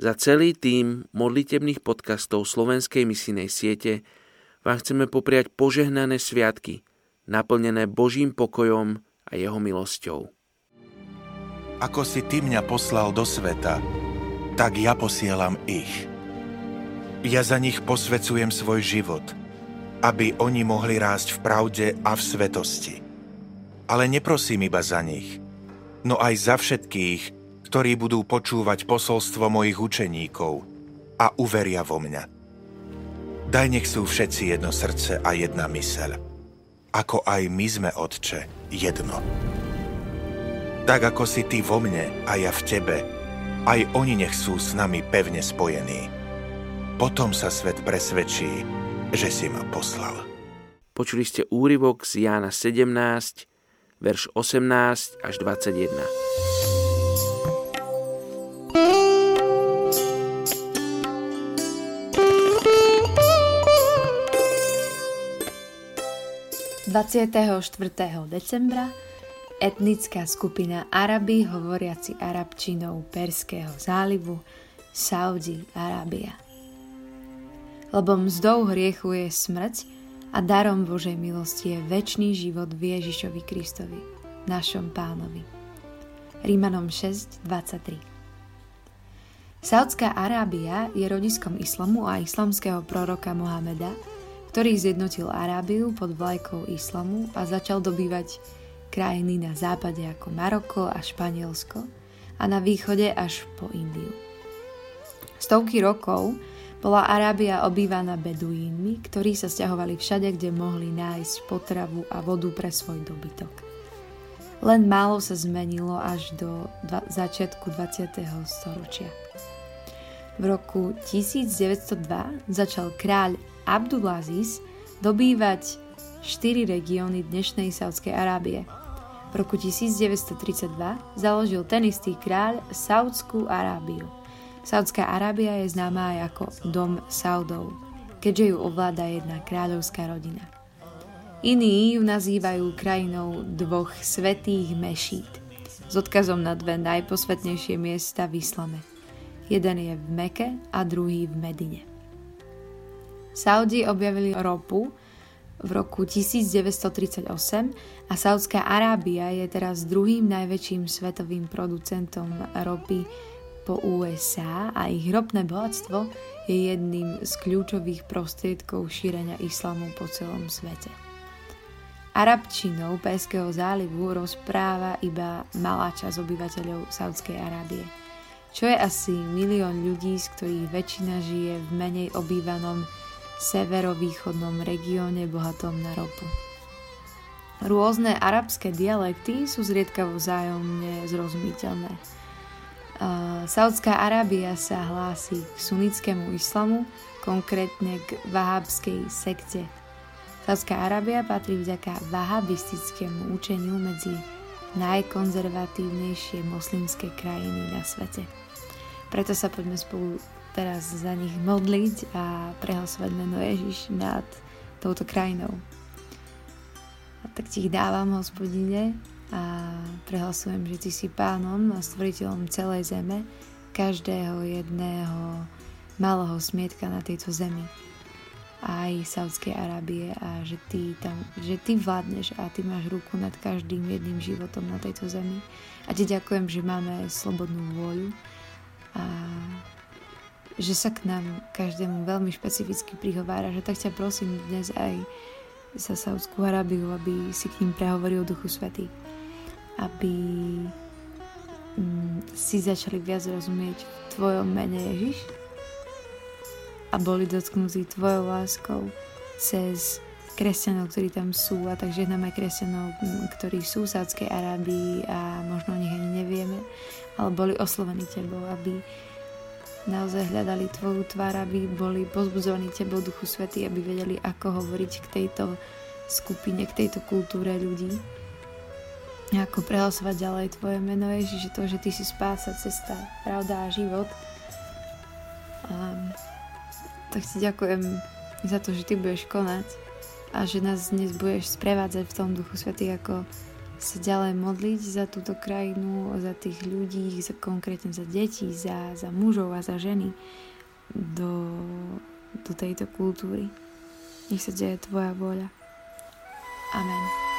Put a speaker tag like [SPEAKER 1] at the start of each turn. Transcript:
[SPEAKER 1] Za celý tím modlitebných podcastov Slovenskej misijnej siete vám chceme popriať požehnané sviatky, naplnené Božím pokojom a jeho milosťou.
[SPEAKER 2] Ako si ty mňa poslal do sveta, tak ja posielam ich. Ja za nich posvecujem svoj život, aby oni mohli rásť v pravde a v svetosti. Ale neprosím iba za nich, no aj za všetkých, ktorí budú počúvať posolstvo mojich učeníkov a uveria vo mňa. Daj nech sú všetci jedno srdce a jedna myseľ, ako aj my sme, Otče, jedno. Tak ako si ty vo mne a ja v tebe, aj oni nech sú s nami pevne spojení. Potom sa svet presvedčí, že si ma poslal.
[SPEAKER 1] Počuli ste úryvok z Jána 17, verš 18 až 21.
[SPEAKER 3] 24. decembra etnická skupina Araby hovoriaci arabčinou Perského zálivu Saudi Arábia. Lebo mzdou hriechu je smrť a darom Božej milosti je väčší život v Ježišovi Kristovi, našom pánovi. Rímanom 6.23 Saudská Arábia je rodiskom islamu a islamského proroka Mohameda – ktorý zjednotil Arábiu pod vlajkou islamu a začal dobývať krajiny na západe ako Maroko a Španielsko a na východe až po Indiu. Stovky rokov bola Arábia obývaná beduínmi, ktorí sa stiahovali všade, kde mohli nájsť potravu a vodu pre svoj dobytok. Len málo sa zmenilo až do dva- začiatku 20. storočia. V roku 1902 začal kráľ Abdulaziz dobývať 4 regióny dnešnej Saudskej Arábie. V roku 1932 založil ten istý kráľ Saudskú Arábiu. Saudská Arábia je známa aj ako Dom Saudov, keďže ju ovláda jedna kráľovská rodina. Iní ju nazývajú krajinou dvoch svetých mešít s odkazom na dve najposvetnejšie miesta v islame. Jeden je v Meke a druhý v Medine. Saudi objavili ropu v roku 1938 a Saudská Arábia je teraz druhým najväčším svetovým producentom ropy po USA a ich ropné bohatstvo je jedným z kľúčových prostriedkov šírenia islamu po celom svete. Arabčinou Perského zálivu rozpráva iba malá časť obyvateľov Saudskej Arábie, čo je asi milión ľudí, z ktorých väčšina žije v menej obývanom severovýchodnom regióne bohatom na ropu. Rôzne arabské dialekty sú zriedkavo vzájomne zrozumiteľné. Saudská Arábia sa hlási k sunnickému islamu, konkrétne k vahabskej sekte. Saudská Arábia patrí vďaka vahabistickému učeniu medzi najkonzervatívnejšie moslimské krajiny na svete. Preto sa poďme spolu teraz za nich modliť a prehlasovať meno Ježiš nad touto krajinou. A tak ti ich dávam, hospodine, a prehlasujem, že ty si pánom a stvoriteľom celej zeme, každého jedného malého smietka na tejto zemi aj Saudskej Arábie a že ty, tam, že ty vládneš a ty máš ruku nad každým jedným životom na tejto zemi. A ti ďakujem, že máme slobodnú vôľu že sa k nám každému veľmi špecificky prihovára, že tak ťa prosím dnes aj za Saudskú Arabiu, aby si k ním prehovoril Duchu Svety. Aby mm, si začali viac rozumieť v Tvojom mene Ježiš. A boli dotknutí Tvojou láskou cez kresťanov, ktorí tam sú. A takže nám aj kresťanov, mm, ktorí sú v Sádskej Arábii a možno o nich ani nevieme, ale boli oslovení Tebou, aby naozaj hľadali Tvoju tvár, aby boli pozbudzovaní Tebou Duchu Svety, aby vedeli, ako hovoriť k tejto skupine, k tejto kultúre ľudí. A ako prehlasovať ďalej Tvoje meno Ježiš, to, že Ty si spása, cesta, pravda a život. A, tak Ti ďakujem za to, že Ty budeš konať a že nás dnes budeš sprevádzať v tom Duchu Svety, ako sa ďalej modliť za túto krajinu, za tých ľudí, za, konkrétne za deti, za, za mužov a za ženy do, do tejto kultúry. Nech sa deje Tvoja vôľa. Amen.